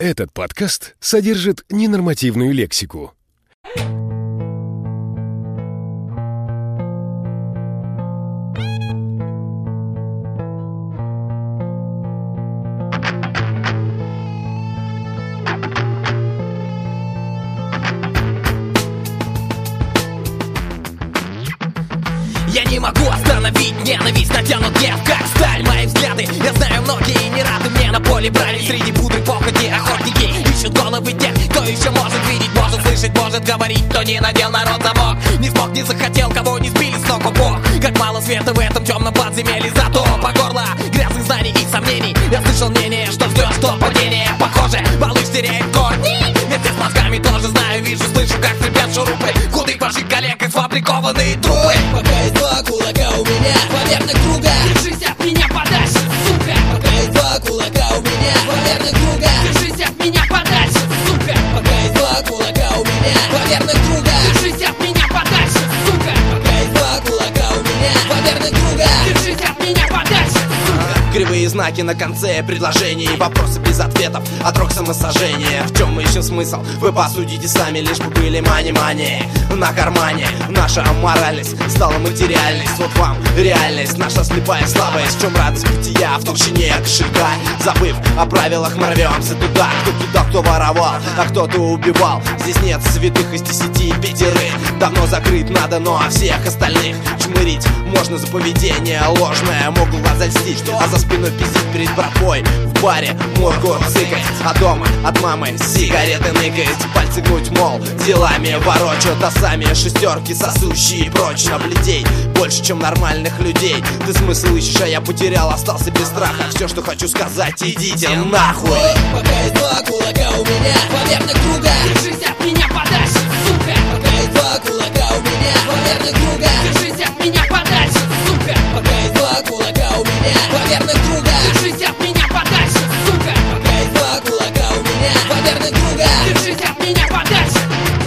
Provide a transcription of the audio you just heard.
Этот подкаст содержит ненормативную лексику. Я не могу остановить ненависть, натянут гнев, как сталь головы тех, кто еще может видеть, может слышать, может говорить Кто не надел народ замок, не смог, не захотел, кого не сбили с ног, ого Как мало света в этом темном подземелье, зато по горло грязных знаний и сомнений. Я слышал мнение, что ждет, что падение. Похоже, малыш теряет корни. Вместе с мозгами тоже знаю, вижу, слышу, как скрипят шурупы. Худых ваших коллег и сфабрикованные трупы. Пока есть два кулака у меня Поверх круга. Держись знаки на конце предложений Вопросы без ответов от рок самосожжения. В чем мы ищем смысл? Вы посудите сами, лишь бы были мани-мани На кармане. Наша моральность стала материальность. Вот вам реальность, наша слепая слабость. В чем радость бытия в толщине кошелька. Забыв о правилах, мы рвемся туда. Кто кидал, кто воровал, а кто-то убивал. Здесь нет святых из десяти пятерых. Давно закрыт надо, но всех остальных. Чмырить можно за поведение ложное. Могут вас зальстить, а за спиной сидит перед братвой В баре мурку цыкать, а дома от мамы сигареты ныкать Пальцы гнуть, мол, делами ворочат А сами шестерки сосущие прочно бледей Больше, чем нормальных людей. Ты смысл ищешь, а я потерял, остался без страха. Все, что хочу сказать, идите нахуй. Пока есть два кулака у меня, поверь круга. Держись от меня подальше, сука. Пока есть два кулака у круга. Держись от меня подальше, сука. Пока есть два кулака у меня, поверь